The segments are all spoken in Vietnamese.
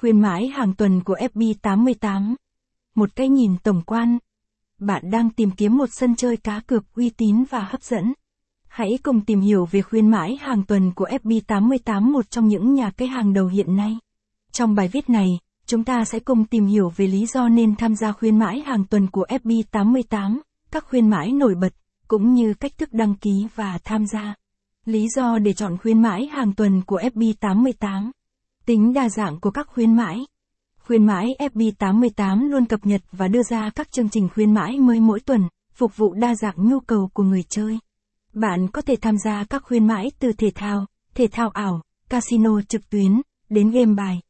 Khuyến mãi hàng tuần của FB88. Một cái nhìn tổng quan. Bạn đang tìm kiếm một sân chơi cá cược uy tín và hấp dẫn. Hãy cùng tìm hiểu về khuyến mãi hàng tuần của FB88 một trong những nhà cái hàng đầu hiện nay. Trong bài viết này, chúng ta sẽ cùng tìm hiểu về lý do nên tham gia khuyến mãi hàng tuần của FB88, các khuyến mãi nổi bật, cũng như cách thức đăng ký và tham gia. Lý do để chọn khuyến mãi hàng tuần của FB88 Tính đa dạng của các khuyến mãi Khuyến mãi FB88 luôn cập nhật và đưa ra các chương trình khuyến mãi mới mỗi tuần, phục vụ đa dạng nhu cầu của người chơi. Bạn có thể tham gia các khuyến mãi từ thể thao, thể thao ảo, casino trực tuyến, đến game bài.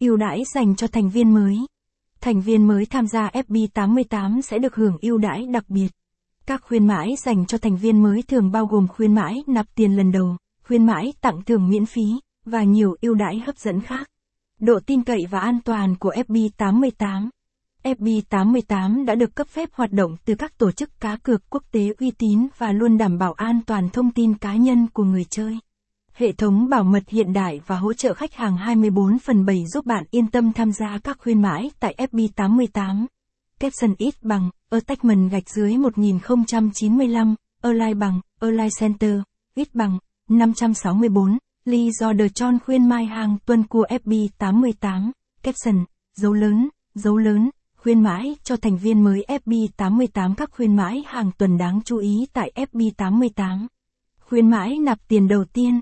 ưu đãi dành cho thành viên mới. Thành viên mới tham gia FB88 sẽ được hưởng ưu đãi đặc biệt. Các khuyến mãi dành cho thành viên mới thường bao gồm khuyến mãi nạp tiền lần đầu, khuyến mãi tặng thưởng miễn phí, và nhiều ưu đãi hấp dẫn khác. Độ tin cậy và an toàn của FB88 FB88 đã được cấp phép hoạt động từ các tổ chức cá cược quốc tế uy tín và luôn đảm bảo an toàn thông tin cá nhân của người chơi. Hệ thống bảo mật hiện đại và hỗ trợ khách hàng 24 phần 7 giúp bạn yên tâm tham gia các khuyến mãi tại FB88. Capson ít bằng, Attachment gạch dưới 1095, Align bằng, Align Center, ít bằng, 564, Lee The John khuyên mai hàng tuần của FB88, caption, dấu lớn, dấu lớn, khuyên mãi cho thành viên mới FB88 các khuyên mãi hàng tuần đáng chú ý tại FB88. Khuyên mãi nạp tiền đầu tiên.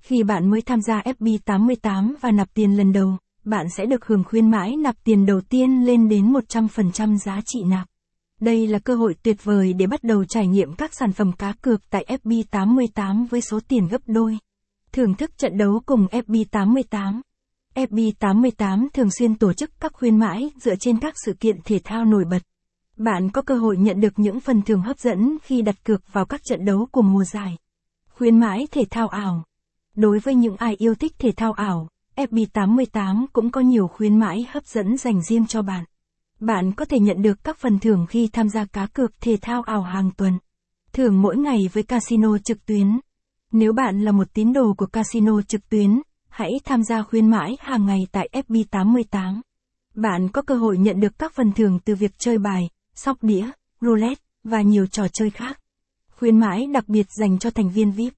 Khi bạn mới tham gia FB88 và nạp tiền lần đầu, bạn sẽ được hưởng khuyên mãi nạp tiền đầu tiên lên đến 100% giá trị nạp. Đây là cơ hội tuyệt vời để bắt đầu trải nghiệm các sản phẩm cá cược tại FB88 với số tiền gấp đôi. Thưởng thức trận đấu cùng FB88 FB88 thường xuyên tổ chức các khuyến mãi dựa trên các sự kiện thể thao nổi bật. Bạn có cơ hội nhận được những phần thưởng hấp dẫn khi đặt cược vào các trận đấu của mùa giải. Khuyến mãi thể thao ảo. Đối với những ai yêu thích thể thao ảo, FB88 cũng có nhiều khuyến mãi hấp dẫn dành riêng cho bạn. Bạn có thể nhận được các phần thưởng khi tham gia cá cược thể thao ảo hàng tuần. Thưởng mỗi ngày với casino trực tuyến. Nếu bạn là một tín đồ của casino trực tuyến, hãy tham gia khuyến mãi hàng ngày tại FB88. Bạn có cơ hội nhận được các phần thưởng từ việc chơi bài, sóc đĩa, roulette và nhiều trò chơi khác. Khuyến mãi đặc biệt dành cho thành viên VIP.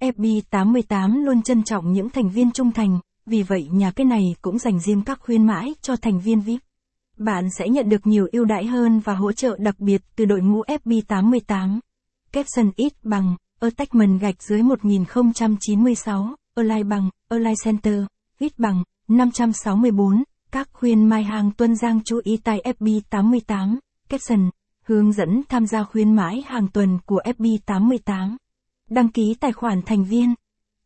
FB88 luôn trân trọng những thành viên trung thành, vì vậy nhà cái này cũng dành riêng các khuyến mãi cho thành viên VIP. Bạn sẽ nhận được nhiều ưu đãi hơn và hỗ trợ đặc biệt từ đội ngũ FB88. Capson ít bằng, Attachment gạch dưới 1096, Align bằng, Align Center, ít bằng, 564, các khuyên mai hàng tuân giang chú ý tại FB88, caption, hướng dẫn tham gia khuyến mãi hàng tuần của FB88. Đăng ký tài khoản thành viên,